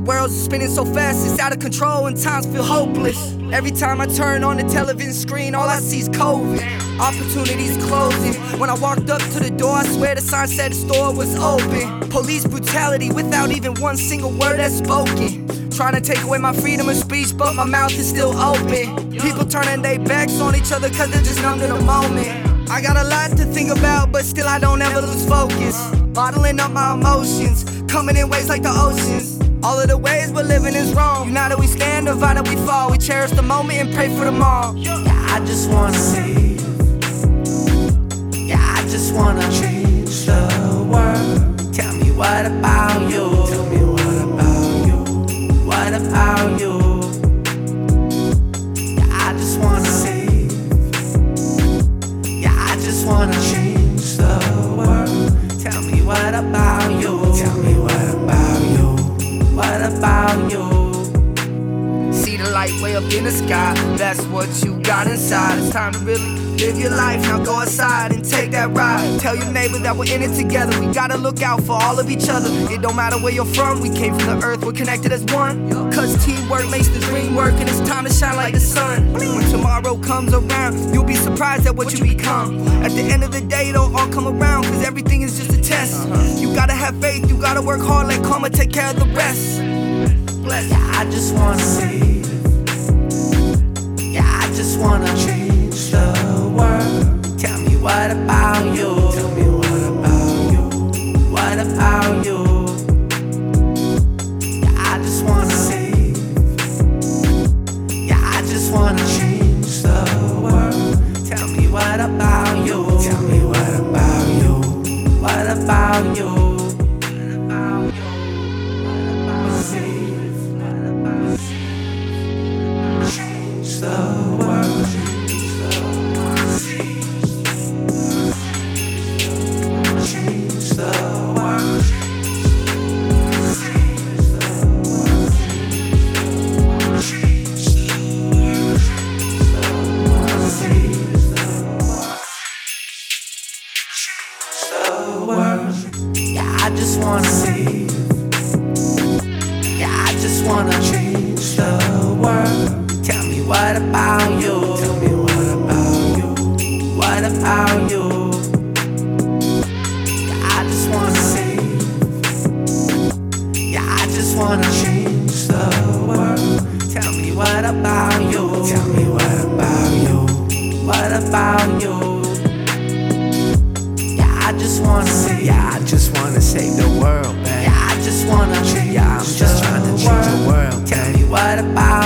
world's spinning so fast, it's out of control, and times feel hopeless. Every time I turn on the television screen, all I see is COVID. Opportunities closing. When I walked up to the door, I swear the sign said the store was open. Police brutality without even one single word that's spoken. Trying to take away my freedom of speech, but my mouth is still open. People turning their backs on each other cause they're just numb to the moment. I got a lot to think about, but still I don't ever lose focus. Bottling up my emotions, coming in waves like the oceans. All of the ways we're living is wrong. United we stand, divided we fall. We cherish the moment and pray for tomorrow. Yeah, I just wanna see. Yeah, I just wanna change the world. Tell me what about you? Tell me what about you? What about you? Yeah, I just wanna save. Yeah, I just wanna change the world. Tell me what about light way up in the sky. That's what you got inside. It's time to really live your life. Now go outside and take that ride. Tell your neighbor that we're in it together. We gotta look out for all of each other. It don't matter where you're from. We came from the earth. We're connected as one. Cause teamwork makes the dream work. And it's time to shine like the sun. When tomorrow comes around, you'll be surprised at what you become. At the end of the day, it'll all come around. Cause everything is just a test. You gotta have faith. You gotta work hard. Let karma take care of the rest. Bless. Yeah, I just wanna save. What about you? I just wanna save. Yeah, I just wanna change the world. Tell me what about you? Tell me what about you? What about you? Yeah, I just wanna save. Yeah, I just wanna change the world. Tell me what about you? Tell me what about you? What about you? I just wanna save the world, man. Yeah, I just wanna change. Yeah, I'm just trying to change the world. Tell me what about